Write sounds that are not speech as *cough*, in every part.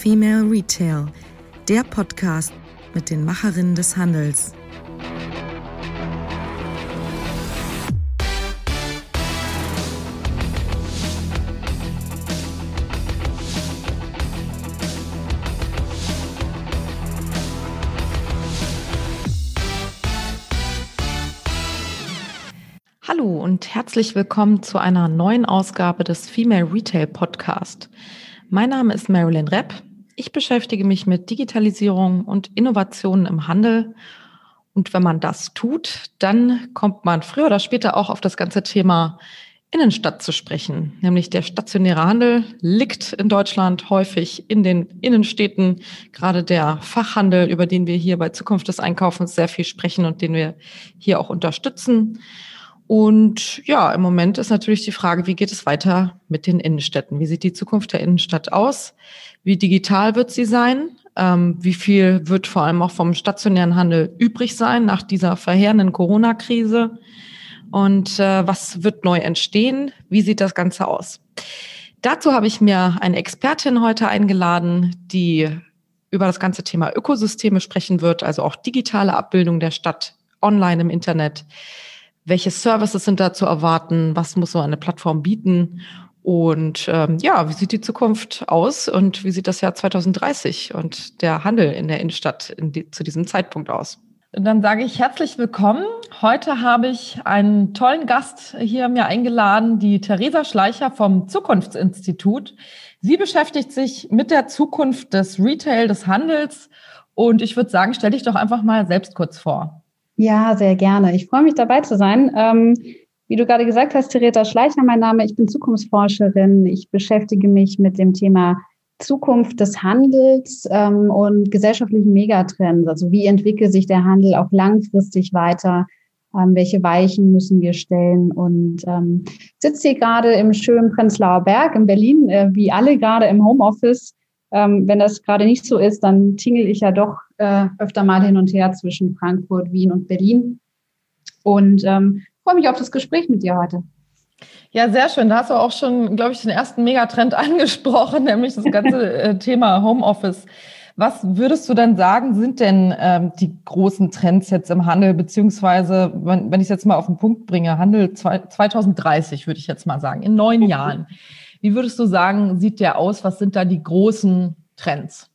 Female Retail, der Podcast mit den Macherinnen des Handels. Hallo und herzlich willkommen zu einer neuen Ausgabe des Female Retail Podcast. Mein Name ist Marilyn Repp. Ich beschäftige mich mit Digitalisierung und Innovationen im Handel. Und wenn man das tut, dann kommt man früher oder später auch auf das ganze Thema Innenstadt zu sprechen. Nämlich der stationäre Handel liegt in Deutschland häufig in den Innenstädten. Gerade der Fachhandel, über den wir hier bei Zukunft des Einkaufens sehr viel sprechen und den wir hier auch unterstützen. Und ja, im Moment ist natürlich die Frage, wie geht es weiter mit den Innenstädten? Wie sieht die Zukunft der Innenstadt aus? Wie digital wird sie sein? Ähm, wie viel wird vor allem auch vom stationären Handel übrig sein nach dieser verheerenden Corona-Krise? Und äh, was wird neu entstehen? Wie sieht das Ganze aus? Dazu habe ich mir eine Expertin heute eingeladen, die über das ganze Thema Ökosysteme sprechen wird, also auch digitale Abbildung der Stadt online im Internet welche Services sind da zu erwarten, was muss so eine Plattform bieten und ähm, ja, wie sieht die Zukunft aus und wie sieht das Jahr 2030 und der Handel in der Innenstadt in die, zu diesem Zeitpunkt aus? Dann sage ich herzlich willkommen. Heute habe ich einen tollen Gast hier mir eingeladen, die Theresa Schleicher vom Zukunftsinstitut. Sie beschäftigt sich mit der Zukunft des Retail, des Handels. Und ich würde sagen, stell dich doch einfach mal selbst kurz vor. Ja, sehr gerne. Ich freue mich dabei zu sein. Ähm, wie du gerade gesagt hast, Theresa Schleicher, mein Name. Ich bin Zukunftsforscherin. Ich beschäftige mich mit dem Thema Zukunft des Handels ähm, und gesellschaftlichen Megatrends. Also wie entwickelt sich der Handel auch langfristig weiter? Ähm, welche Weichen müssen wir stellen? Und ähm, sitze hier gerade im schönen Prenzlauer Berg in Berlin, äh, wie alle gerade im Homeoffice. Ähm, wenn das gerade nicht so ist, dann tingel ich ja doch äh, öfter mal hin und her zwischen Frankfurt, Wien und Berlin. Und ähm, freue mich auf das Gespräch mit dir heute. Ja, sehr schön. Da hast du auch schon, glaube ich, den ersten Megatrend *laughs* angesprochen, nämlich das ganze äh, Thema Homeoffice. Was würdest du denn sagen, sind denn ähm, die großen Trends jetzt im Handel, beziehungsweise, wenn, wenn ich es jetzt mal auf den Punkt bringe, Handel 2030, würde ich jetzt mal sagen, in neun *laughs* Jahren. Wie würdest du sagen, sieht der aus? Was sind da die großen Trends?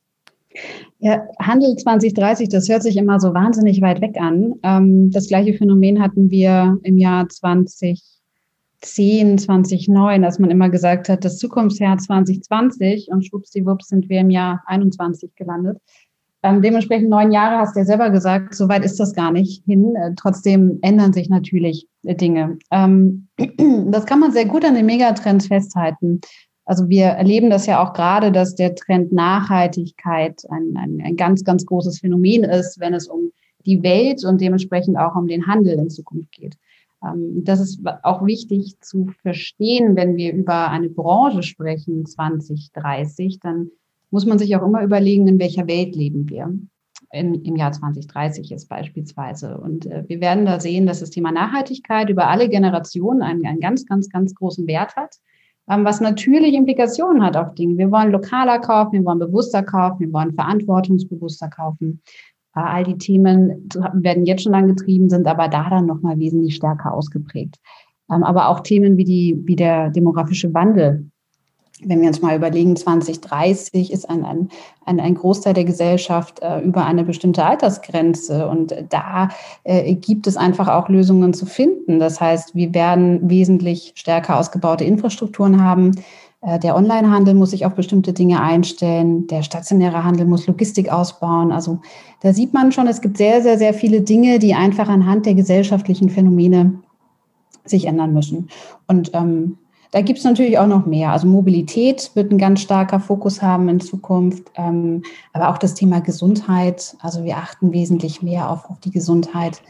Ja, Handel 2030, das hört sich immer so wahnsinnig weit weg an. Ähm, das gleiche Phänomen hatten wir im Jahr 2010, 2009, als man immer gesagt hat, das Zukunftsjahr 2020 und schwuppsdiwupps sind wir im Jahr 21 gelandet. Ähm, dementsprechend neun Jahre hast du ja selber gesagt, so weit ist das gar nicht hin. Äh, trotzdem ändern sich natürlich äh, Dinge. Ähm, *clears throat* das kann man sehr gut an den Megatrends festhalten. Also wir erleben das ja auch gerade, dass der Trend Nachhaltigkeit ein, ein, ein ganz, ganz großes Phänomen ist, wenn es um die Welt und dementsprechend auch um den Handel in Zukunft geht. Ähm, das ist auch wichtig zu verstehen, wenn wir über eine Branche sprechen, 2030, dann muss man sich auch immer überlegen, in welcher Welt leben wir. In, Im Jahr 2030 jetzt beispielsweise. Und äh, wir werden da sehen, dass das Thema Nachhaltigkeit über alle Generationen einen, einen ganz, ganz, ganz großen Wert hat. Ähm, was natürlich Implikationen hat auf Dinge. Wir wollen lokaler kaufen, wir wollen bewusster kaufen, wir wollen verantwortungsbewusster kaufen. Äh, all die Themen werden jetzt schon angetrieben, sind aber da dann nochmal wesentlich stärker ausgeprägt. Ähm, aber auch Themen wie, die, wie der demografische Wandel wenn wir uns mal überlegen, 2030 ist ein, ein, ein, ein Großteil der Gesellschaft äh, über eine bestimmte Altersgrenze. Und da äh, gibt es einfach auch Lösungen zu finden. Das heißt, wir werden wesentlich stärker ausgebaute Infrastrukturen haben. Äh, der Onlinehandel muss sich auf bestimmte Dinge einstellen. Der stationäre Handel muss Logistik ausbauen. Also da sieht man schon, es gibt sehr, sehr, sehr viele Dinge, die einfach anhand der gesellschaftlichen Phänomene sich ändern müssen. Und ähm, da gibt es natürlich auch noch mehr. Also Mobilität wird ein ganz starker Fokus haben in Zukunft, ähm, aber auch das Thema Gesundheit. Also wir achten wesentlich mehr auf, auf die Gesundheit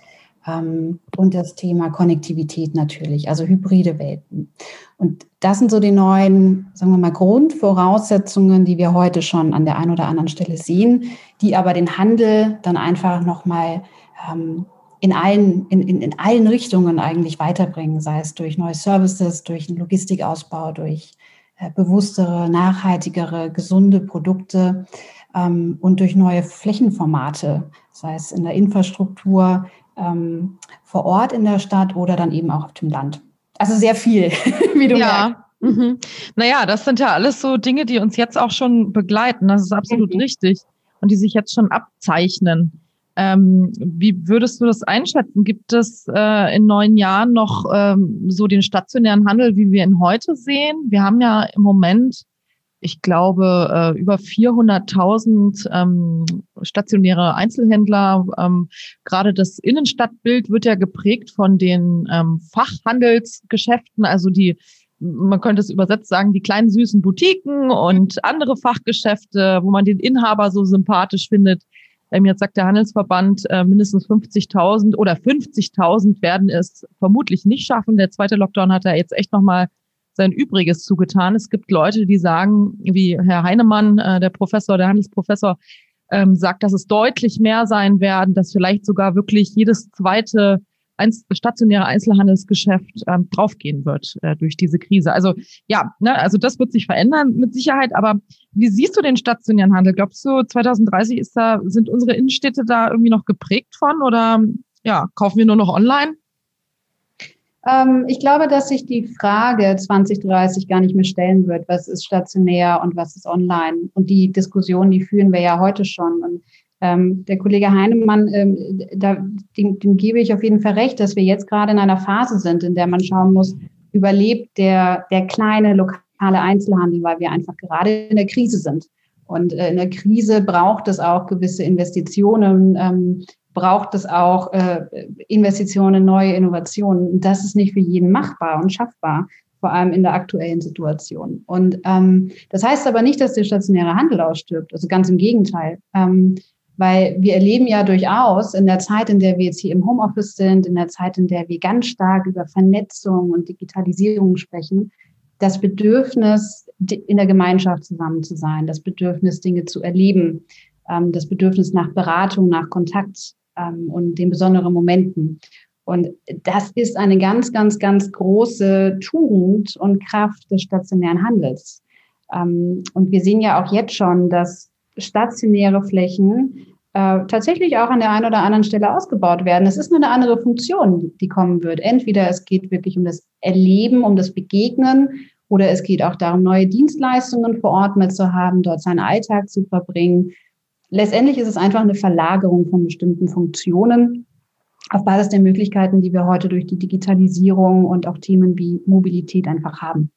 ähm, und das Thema Konnektivität natürlich, also hybride Welten. Und das sind so die neuen, sagen wir mal, Grundvoraussetzungen, die wir heute schon an der einen oder anderen Stelle sehen, die aber den Handel dann einfach nochmal ähm, in allen, in, in, in allen Richtungen eigentlich weiterbringen, sei es durch neue Services, durch einen Logistikausbau, durch äh, bewusstere, nachhaltigere, gesunde Produkte ähm, und durch neue Flächenformate, sei es in der Infrastruktur, ähm, vor Ort in der Stadt oder dann eben auch auf dem Land. Also sehr viel, *laughs* wie du ja. merkst. Mhm. Naja, das sind ja alles so Dinge, die uns jetzt auch schon begleiten. Das ist absolut mhm. richtig. Und die sich jetzt schon abzeichnen. Ähm, wie würdest du das einschätzen? Gibt es äh, in neun Jahren noch ähm, so den stationären Handel, wie wir ihn heute sehen? Wir haben ja im Moment, ich glaube, äh, über 400.000 ähm, stationäre Einzelhändler. Ähm, gerade das Innenstadtbild wird ja geprägt von den ähm, Fachhandelsgeschäften, also die man könnte es übersetzt sagen, die kleinen süßen Boutiquen und andere Fachgeschäfte, wo man den Inhaber so sympathisch findet. Ähm, jetzt sagt der Handelsverband, äh, mindestens 50.000 oder 50.000 werden es vermutlich nicht schaffen. Der zweite Lockdown hat da jetzt echt nochmal sein Übriges zugetan. Es gibt Leute, die sagen, wie Herr Heinemann, äh, der Professor, der Handelsprofessor, ähm, sagt, dass es deutlich mehr sein werden, dass vielleicht sogar wirklich jedes zweite stationäre Einzelhandelsgeschäft ähm, draufgehen wird äh, durch diese Krise. Also ja, ne, also das wird sich verändern mit Sicherheit. Aber wie siehst du den stationären Handel? Glaubst du, 2030 ist da, sind unsere Innenstädte da irgendwie noch geprägt von oder ja, kaufen wir nur noch online? Ähm, ich glaube, dass sich die Frage 2030 gar nicht mehr stellen wird, was ist stationär und was ist online. Und die Diskussion, die führen wir ja heute schon. Und ähm, der Kollege Heinemann, ähm, da, dem, dem gebe ich auf jeden Fall recht, dass wir jetzt gerade in einer Phase sind, in der man schauen muss, überlebt der, der kleine lokale Einzelhandel, weil wir einfach gerade in der Krise sind. Und äh, in der Krise braucht es auch gewisse Investitionen, ähm, braucht es auch äh, Investitionen, neue Innovationen. Das ist nicht für jeden machbar und schaffbar, vor allem in der aktuellen Situation. Und ähm, das heißt aber nicht, dass der stationäre Handel ausstirbt. Also ganz im Gegenteil. Ähm, weil wir erleben ja durchaus in der Zeit, in der wir jetzt hier im Homeoffice sind, in der Zeit, in der wir ganz stark über Vernetzung und Digitalisierung sprechen, das Bedürfnis, in der Gemeinschaft zusammen zu sein, das Bedürfnis, Dinge zu erleben, ähm, das Bedürfnis nach Beratung, nach Kontakt ähm, und den besonderen Momenten. Und das ist eine ganz, ganz, ganz große Tugend und Kraft des stationären Handels. Ähm, und wir sehen ja auch jetzt schon, dass stationäre Flächen äh, tatsächlich auch an der einen oder anderen Stelle ausgebaut werden. Es ist nur eine andere Funktion, die kommen wird. Entweder es geht wirklich um das Erleben, um das Begegnen, oder es geht auch darum, neue Dienstleistungen vor Ort mit zu haben, dort seinen Alltag zu verbringen. Letztendlich ist es einfach eine Verlagerung von bestimmten Funktionen auf Basis der Möglichkeiten, die wir heute durch die Digitalisierung und auch Themen wie Mobilität einfach haben.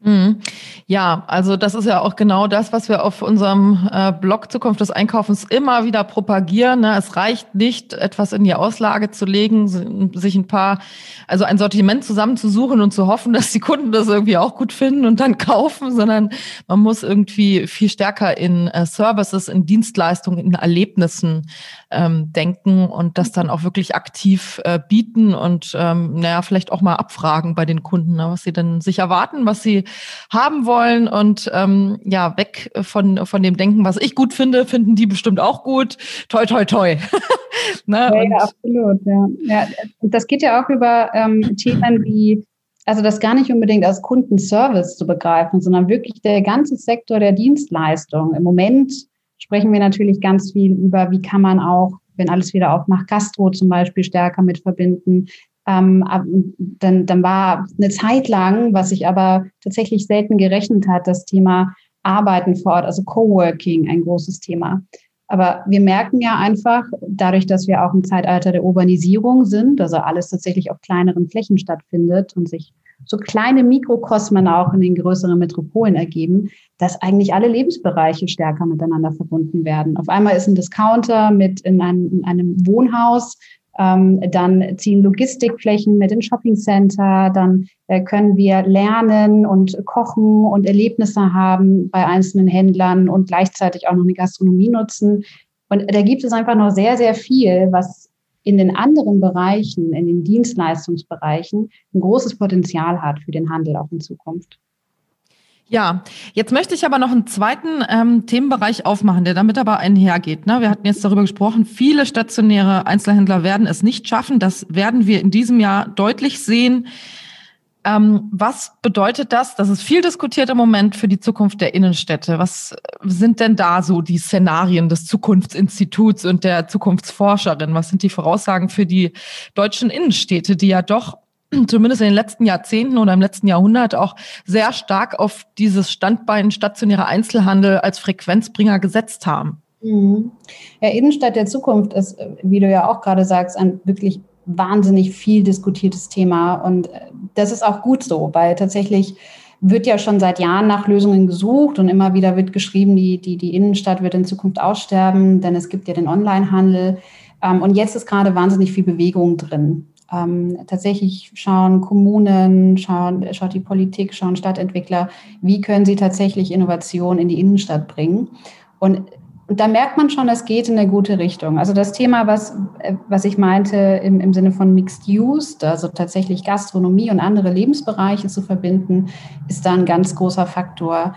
Mhm. Ja, also das ist ja auch genau das, was wir auf unserem äh, Blog Zukunft des Einkaufens immer wieder propagieren. Ne? Es reicht nicht, etwas in die Auslage zu legen, sich ein paar, also ein Sortiment zusammenzusuchen und zu hoffen, *laughs* dass die Kunden das irgendwie auch gut finden und dann kaufen, sondern man muss irgendwie viel stärker in äh, Services, in Dienstleistungen, in Erlebnissen ähm, denken und das dann auch wirklich aktiv äh, bieten und ähm, naja, vielleicht auch mal abfragen bei den Kunden, ne? was sie denn sich erwarten, was sie haben wollen und ähm, ja, weg von, von dem Denken, was ich gut finde, finden die bestimmt auch gut. Toi, toi, toi. *laughs* ne? ja, ja, absolut. Ja. ja. Das geht ja auch über ähm, Themen wie also das gar nicht unbedingt als Kundenservice zu begreifen, sondern wirklich der ganze Sektor der Dienstleistung. Im Moment sprechen wir natürlich ganz viel über, wie kann man auch, wenn alles wieder aufmacht, Gastro zum Beispiel stärker mit verbinden. Ähm, dann, dann war eine Zeit lang, was sich aber tatsächlich selten gerechnet hat, das Thema Arbeiten vor Ort, also Coworking, ein großes Thema. Aber wir merken ja einfach, dadurch, dass wir auch im Zeitalter der Urbanisierung sind, also alles tatsächlich auf kleineren Flächen stattfindet und sich so kleine Mikrokosmen auch in den größeren Metropolen ergeben, dass eigentlich alle Lebensbereiche stärker miteinander verbunden werden. Auf einmal ist ein Discounter mit in einem, in einem Wohnhaus ähm, dann ziehen Logistikflächen mit in Shoppingcenter, dann äh, können wir lernen und kochen und Erlebnisse haben bei einzelnen Händlern und gleichzeitig auch noch eine Gastronomie nutzen. Und da gibt es einfach noch sehr, sehr viel, was in den anderen Bereichen, in den Dienstleistungsbereichen, ein großes Potenzial hat für den Handel auch in Zukunft. Ja, jetzt möchte ich aber noch einen zweiten ähm, Themenbereich aufmachen, der damit aber einhergeht. Ne? Wir hatten jetzt darüber gesprochen, viele stationäre Einzelhändler werden es nicht schaffen. Das werden wir in diesem Jahr deutlich sehen. Ähm, was bedeutet das? Das ist viel diskutiert im Moment für die Zukunft der Innenstädte. Was sind denn da so die Szenarien des Zukunftsinstituts und der Zukunftsforscherin? Was sind die Voraussagen für die deutschen Innenstädte, die ja doch zumindest in den letzten Jahrzehnten oder im letzten Jahrhundert auch sehr stark auf dieses Standbein stationärer Einzelhandel als Frequenzbringer gesetzt haben? Mhm. Ja, Innenstadt der Zukunft ist, wie du ja auch gerade sagst, ein wirklich wahnsinnig viel diskutiertes Thema. Und äh, das ist auch gut so, weil tatsächlich wird ja schon seit Jahren nach Lösungen gesucht und immer wieder wird geschrieben, die, die, die Innenstadt wird in Zukunft aussterben, denn es gibt ja den Onlinehandel. Ähm, und jetzt ist gerade wahnsinnig viel Bewegung drin. Ähm, tatsächlich schauen Kommunen, schauen, schaut die Politik, schauen Stadtentwickler, wie können sie tatsächlich Innovation in die Innenstadt bringen. Und und da merkt man schon, es geht in eine gute Richtung. Also das Thema, was, äh, was ich meinte im, im Sinne von Mixed Use, also tatsächlich Gastronomie und andere Lebensbereiche zu verbinden, ist da ein ganz großer Faktor.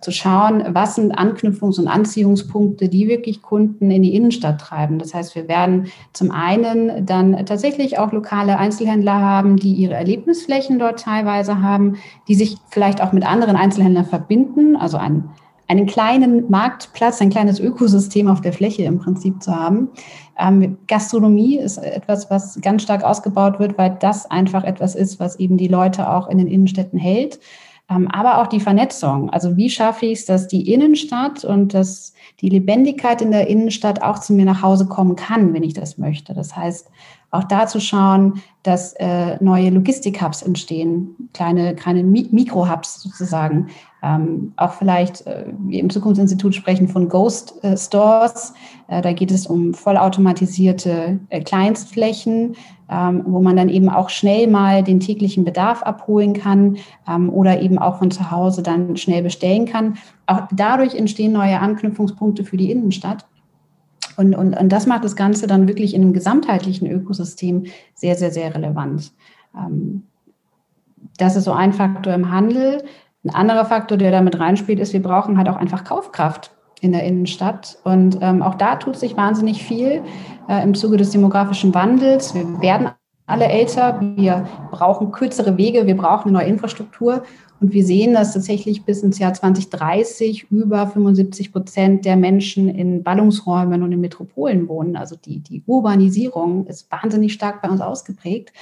Zu schauen, was sind Anknüpfungs- und Anziehungspunkte, die wirklich Kunden in die Innenstadt treiben. Das heißt, wir werden zum einen dann tatsächlich auch lokale Einzelhändler haben, die ihre Erlebnisflächen dort teilweise haben, die sich vielleicht auch mit anderen Einzelhändlern verbinden, also ein einen kleinen Marktplatz, ein kleines Ökosystem auf der Fläche im Prinzip zu haben. Ähm, Gastronomie ist etwas, was ganz stark ausgebaut wird, weil das einfach etwas ist, was eben die Leute auch in den Innenstädten hält. Ähm, aber auch die Vernetzung. Also wie schaffe ich es, dass die Innenstadt und dass die Lebendigkeit in der Innenstadt auch zu mir nach Hause kommen kann, wenn ich das möchte. Das heißt, auch da zu schauen, dass äh, neue Logistik-Hubs entstehen, kleine, kleine Mikro-Hubs sozusagen, ähm, auch vielleicht, äh, wir im Zukunftsinstitut sprechen von Ghost äh, Stores. Äh, da geht es um vollautomatisierte äh, Kleinstflächen, ähm, wo man dann eben auch schnell mal den täglichen Bedarf abholen kann ähm, oder eben auch von zu Hause dann schnell bestellen kann. Auch dadurch entstehen neue Anknüpfungspunkte für die Innenstadt. Und, und, und das macht das Ganze dann wirklich in einem gesamtheitlichen Ökosystem sehr, sehr, sehr relevant. Ähm, das ist so ein Faktor im Handel. Ein anderer Faktor, der damit reinspielt, ist, wir brauchen halt auch einfach Kaufkraft in der Innenstadt. Und ähm, auch da tut sich wahnsinnig viel äh, im Zuge des demografischen Wandels. Wir werden alle älter, wir brauchen kürzere Wege, wir brauchen eine neue Infrastruktur. Und wir sehen, dass tatsächlich bis ins Jahr 2030 über 75 Prozent der Menschen in Ballungsräumen und in Metropolen wohnen. Also die, die Urbanisierung ist wahnsinnig stark bei uns ausgeprägt.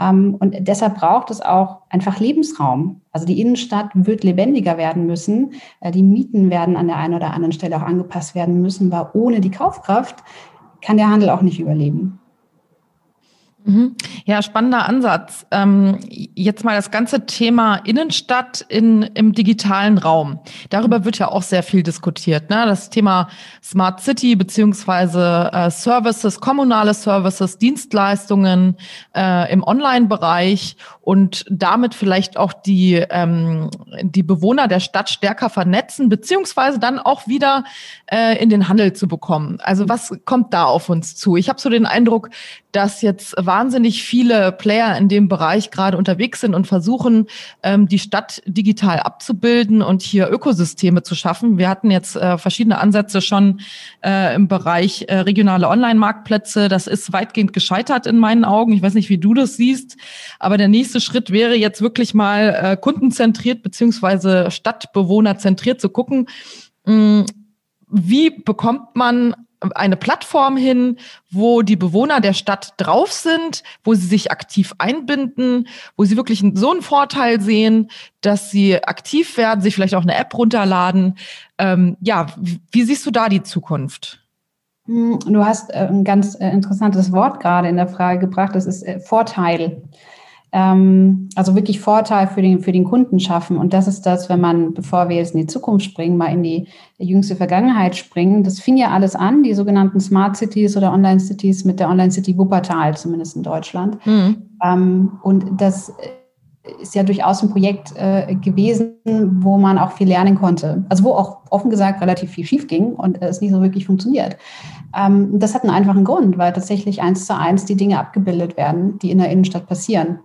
Ähm, und deshalb braucht es auch einfach Lebensraum. Also die Innenstadt wird lebendiger werden müssen. Äh, die Mieten werden an der einen oder anderen Stelle auch angepasst werden müssen, weil ohne die Kaufkraft kann der Handel auch nicht überleben. Ja, spannender Ansatz. Ähm, jetzt mal das ganze Thema Innenstadt in, im digitalen Raum. Darüber wird ja auch sehr viel diskutiert. Ne? Das Thema Smart City beziehungsweise äh, Services, kommunale Services, Dienstleistungen äh, im Online-Bereich und damit vielleicht auch die, ähm, die Bewohner der Stadt stärker vernetzen, beziehungsweise dann auch wieder äh, in den Handel zu bekommen. Also was kommt da auf uns zu? Ich habe so den Eindruck, dass jetzt wahnsinnig viele Player in dem Bereich gerade unterwegs sind und versuchen, ähm, die Stadt digital abzubilden und hier Ökosysteme zu schaffen. Wir hatten jetzt äh, verschiedene Ansätze schon äh, im Bereich äh, regionale Online-Marktplätze. Das ist weitgehend gescheitert in meinen Augen. Ich weiß nicht, wie du das siehst, aber der nächste Schritt wäre jetzt wirklich mal äh, kundenzentriert beziehungsweise stadtbewohnerzentriert zu gucken, hm, wie bekommt man eine Plattform hin, wo die Bewohner der Stadt drauf sind, wo sie sich aktiv einbinden, wo sie wirklich so einen Vorteil sehen, dass sie aktiv werden, sich vielleicht auch eine App runterladen. Ähm, ja, wie siehst du da die Zukunft? Hm, du hast äh, ein ganz äh, interessantes Wort gerade in der Frage gebracht, das ist äh, Vorteil ähm, also wirklich Vorteil für den, für den Kunden schaffen. Und das ist das, wenn man, bevor wir jetzt in die Zukunft springen, mal in die jüngste Vergangenheit springen. Das fing ja alles an, die sogenannten Smart Cities oder Online Cities mit der Online City Wuppertal, zumindest in Deutschland. Mhm. Ähm, und das ist ja durchaus ein Projekt äh, gewesen, wo man auch viel lernen konnte. Also wo auch offen gesagt relativ viel schief ging und es nicht so wirklich funktioniert. Ähm, das hat einen einfachen Grund, weil tatsächlich eins zu eins die Dinge abgebildet werden, die in der Innenstadt passieren.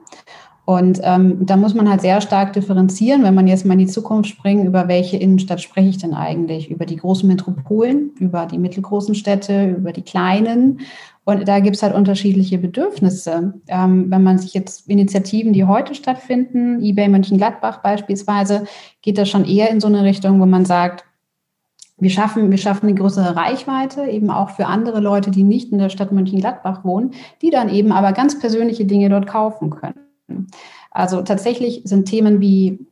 Und ähm, da muss man halt sehr stark differenzieren, wenn man jetzt mal in die Zukunft springt, über welche Innenstadt spreche ich denn eigentlich? Über die großen Metropolen, über die mittelgroßen Städte, über die kleinen. Und da gibt es halt unterschiedliche Bedürfnisse. Ähm, wenn man sich jetzt Initiativen, die heute stattfinden, eBay Mönchengladbach beispielsweise, geht das schon eher in so eine Richtung, wo man sagt, wir schaffen, wir schaffen eine größere Reichweite, eben auch für andere Leute, die nicht in der Stadt Mönchengladbach wohnen, die dann eben aber ganz persönliche Dinge dort kaufen können. Also tatsächlich sind Themen wie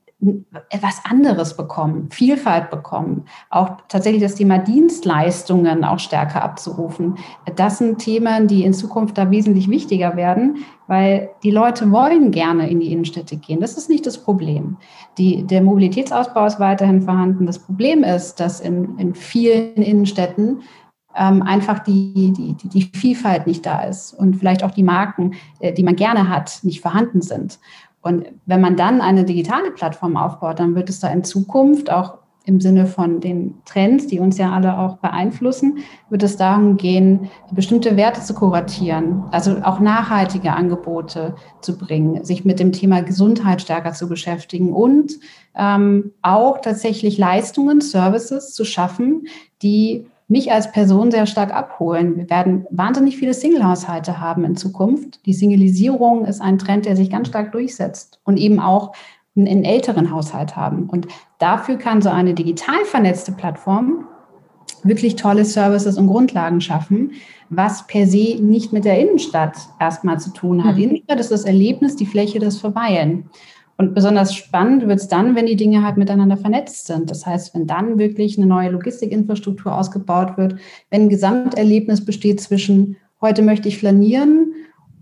etwas anderes bekommen, Vielfalt bekommen, auch tatsächlich das Thema Dienstleistungen auch stärker abzurufen. Das sind Themen, die in Zukunft da wesentlich wichtiger werden, weil die Leute wollen gerne in die Innenstädte gehen. Das ist nicht das Problem. Die, der Mobilitätsausbau ist weiterhin vorhanden. Das Problem ist, dass in, in vielen Innenstädten ähm, einfach die, die, die, Vielfalt nicht da ist und vielleicht auch die Marken, äh, die man gerne hat, nicht vorhanden sind. Und wenn man dann eine digitale Plattform aufbaut, dann wird es da in Zukunft auch im Sinne von den Trends, die uns ja alle auch beeinflussen, wird es darum gehen, bestimmte Werte zu kuratieren, also auch nachhaltige Angebote zu bringen, sich mit dem Thema Gesundheit stärker zu beschäftigen und ähm, auch tatsächlich Leistungen, Services zu schaffen, die mich als Person sehr stark abholen. Wir werden wahnsinnig viele Single-Haushalte haben in Zukunft. Die Singlisierung ist ein Trend, der sich ganz stark durchsetzt und eben auch einen älteren Haushalt haben. Und dafür kann so eine digital vernetzte Plattform wirklich tolle Services und Grundlagen schaffen, was per se nicht mit der Innenstadt erstmal zu tun hat. Mhm. Innenstadt ist das Erlebnis, die Fläche des Verweilen. Und besonders spannend wird es dann, wenn die Dinge halt miteinander vernetzt sind. Das heißt, wenn dann wirklich eine neue Logistikinfrastruktur ausgebaut wird, wenn ein Gesamterlebnis besteht zwischen heute möchte ich flanieren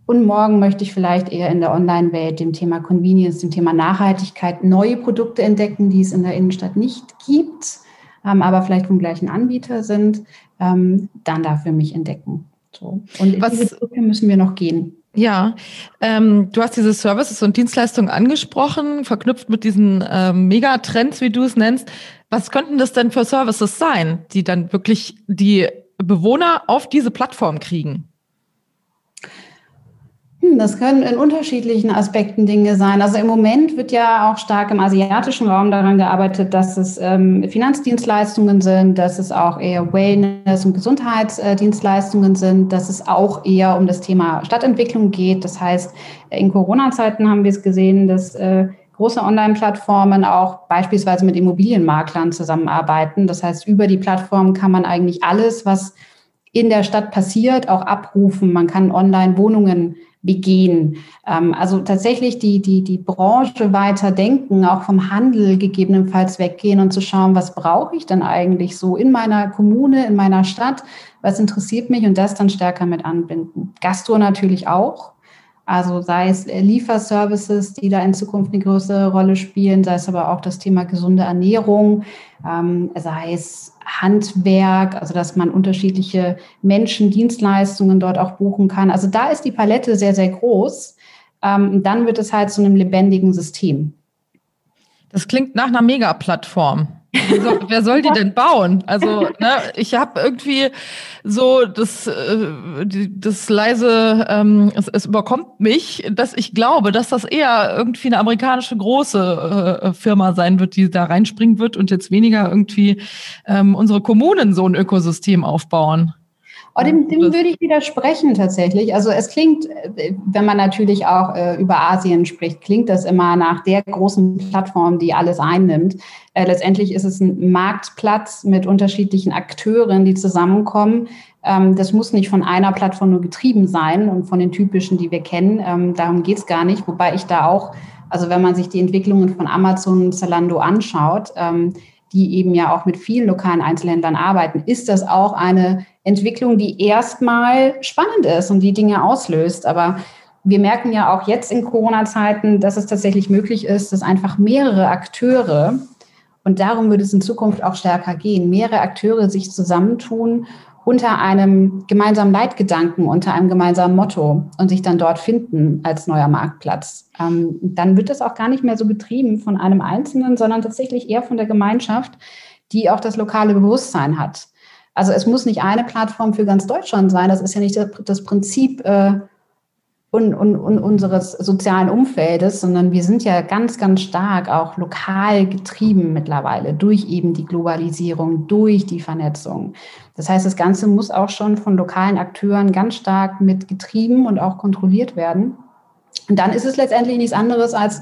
und morgen möchte ich vielleicht eher in der Online-Welt dem Thema Convenience, dem Thema Nachhaltigkeit neue Produkte entdecken, die es in der Innenstadt nicht gibt, ähm, aber vielleicht vom gleichen Anbieter sind, ähm, dann dafür mich entdecken. So. Und Was, diese Brücke müssen wir noch gehen. Ja, ähm, du hast diese Services und Dienstleistungen angesprochen, verknüpft mit diesen ähm, Megatrends, wie du es nennst. Was könnten das denn für Services sein, die dann wirklich die Bewohner auf diese Plattform kriegen? Hm, das können in unterschiedlichen Aspekten Dinge sein. Also im Moment wird ja auch stark im asiatischen Raum daran gearbeitet, dass es ähm, Finanzdienstleistungen sind, dass es auch eher Wellness- und Gesundheitsdienstleistungen sind, dass es auch eher um das Thema Stadtentwicklung geht. Das heißt, in Corona-Zeiten haben wir es gesehen, dass äh, große Online-Plattformen auch beispielsweise mit Immobilienmaklern zusammenarbeiten. Das heißt, über die Plattform kann man eigentlich alles, was in der Stadt passiert, auch abrufen. Man kann online Wohnungen begehen. Ähm, also tatsächlich die, die, die Branche weiter denken, auch vom Handel gegebenenfalls weggehen und zu schauen, was brauche ich denn eigentlich so in meiner Kommune, in meiner Stadt, was interessiert mich und das dann stärker mit anbinden. Gastro natürlich auch. Also sei es Lieferservices, die da in Zukunft eine größere Rolle spielen, sei es aber auch das Thema gesunde Ernährung, ähm, sei es Handwerk, also dass man unterschiedliche Menschen, Dienstleistungen dort auch buchen kann. Also da ist die Palette sehr, sehr groß. Ähm, dann wird es halt zu einem lebendigen System. Das klingt nach einer Megaplattform. Wer soll, wer soll die denn bauen? Also, ne, ich habe irgendwie so das, äh, das leise, ähm, es, es überkommt mich, dass ich glaube, dass das eher irgendwie eine amerikanische große äh, Firma sein wird, die da reinspringen wird und jetzt weniger irgendwie ähm, unsere Kommunen so ein Ökosystem aufbauen. Oh, dem, dem würde ich widersprechen tatsächlich. Also es klingt, äh, wenn man natürlich auch äh, über Asien spricht, klingt das immer nach der großen Plattform, die alles einnimmt. Äh, letztendlich ist es ein Marktplatz mit unterschiedlichen Akteuren, die zusammenkommen. Ähm, das muss nicht von einer Plattform nur getrieben sein und von den typischen, die wir kennen. Ähm, darum geht es gar nicht. Wobei ich da auch, also wenn man sich die Entwicklungen von Amazon und Zalando anschaut, ähm, die eben ja auch mit vielen lokalen Einzelhändlern arbeiten, ist das auch eine Entwicklung, die erstmal spannend ist und die Dinge auslöst. Aber wir merken ja auch jetzt in Corona-Zeiten, dass es tatsächlich möglich ist, dass einfach mehrere Akteure, und darum wird es in Zukunft auch stärker gehen, mehrere Akteure sich zusammentun unter einem gemeinsamen Leitgedanken, unter einem gemeinsamen Motto und sich dann dort finden als neuer Marktplatz. Ähm, dann wird es auch gar nicht mehr so getrieben von einem Einzelnen, sondern tatsächlich eher von der Gemeinschaft, die auch das lokale Bewusstsein hat. Also es muss nicht eine Plattform für ganz Deutschland sein. Das ist ja nicht das Prinzip, äh, und, und, und unseres sozialen Umfeldes, sondern wir sind ja ganz, ganz stark auch lokal getrieben mittlerweile durch eben die Globalisierung, durch die Vernetzung. Das heißt, das Ganze muss auch schon von lokalen Akteuren ganz stark mit getrieben und auch kontrolliert werden. Und dann ist es letztendlich nichts anderes als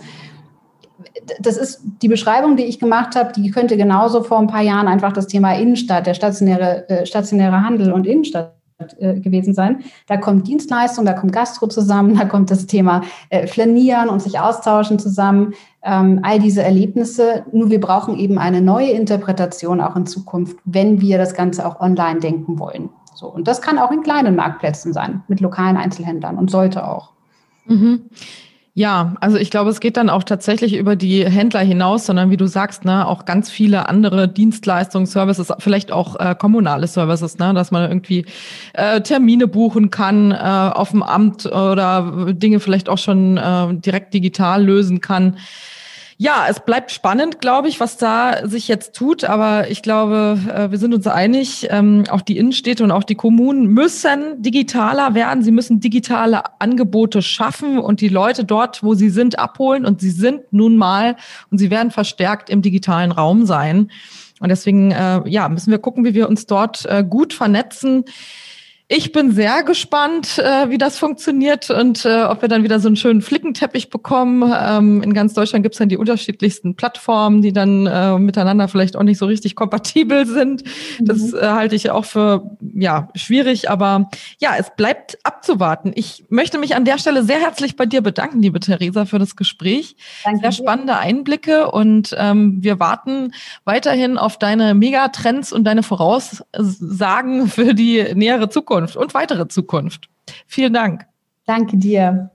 das ist die Beschreibung, die ich gemacht habe, die könnte genauso vor ein paar Jahren einfach das Thema Innenstadt, der stationäre, äh, stationäre Handel und Innenstadt gewesen sein. Da kommt Dienstleistung, da kommt Gastro zusammen, da kommt das Thema äh, Flanieren und sich austauschen zusammen. Ähm, all diese Erlebnisse. Nur wir brauchen eben eine neue Interpretation auch in Zukunft, wenn wir das Ganze auch online denken wollen. So, und das kann auch in kleinen Marktplätzen sein, mit lokalen Einzelhändlern und sollte auch. Mhm. Ja, also ich glaube, es geht dann auch tatsächlich über die Händler hinaus, sondern wie du sagst, ne, auch ganz viele andere Dienstleistungen, Services, vielleicht auch äh, kommunale Services, ne, dass man irgendwie äh, Termine buchen kann äh, auf dem Amt oder Dinge vielleicht auch schon äh, direkt digital lösen kann. Ja, es bleibt spannend, glaube ich, was da sich jetzt tut. Aber ich glaube, äh, wir sind uns einig, ähm, auch die Innenstädte und auch die Kommunen müssen digitaler werden. Sie müssen digitale Angebote schaffen und die Leute dort, wo sie sind, abholen. Und sie sind nun mal und sie werden verstärkt im digitalen Raum sein. Und deswegen, äh, ja, müssen wir gucken, wie wir uns dort äh, gut vernetzen. Ich bin sehr gespannt, äh, wie das funktioniert und äh, ob wir dann wieder so einen schönen Flickenteppich bekommen. Ähm, in ganz Deutschland gibt es dann die unterschiedlichsten Plattformen, die dann äh, miteinander vielleicht auch nicht so richtig kompatibel sind. Das mhm. äh, halte ich auch für ja schwierig, aber ja, es bleibt abzuwarten. Ich möchte mich an der Stelle sehr herzlich bei dir bedanken, liebe Theresa, für das Gespräch. Danke sehr spannende dir. Einblicke und ähm, wir warten weiterhin auf deine Megatrends und deine Voraussagen für die nähere Zukunft. Zukunft und weitere Zukunft. Vielen Dank. Danke dir.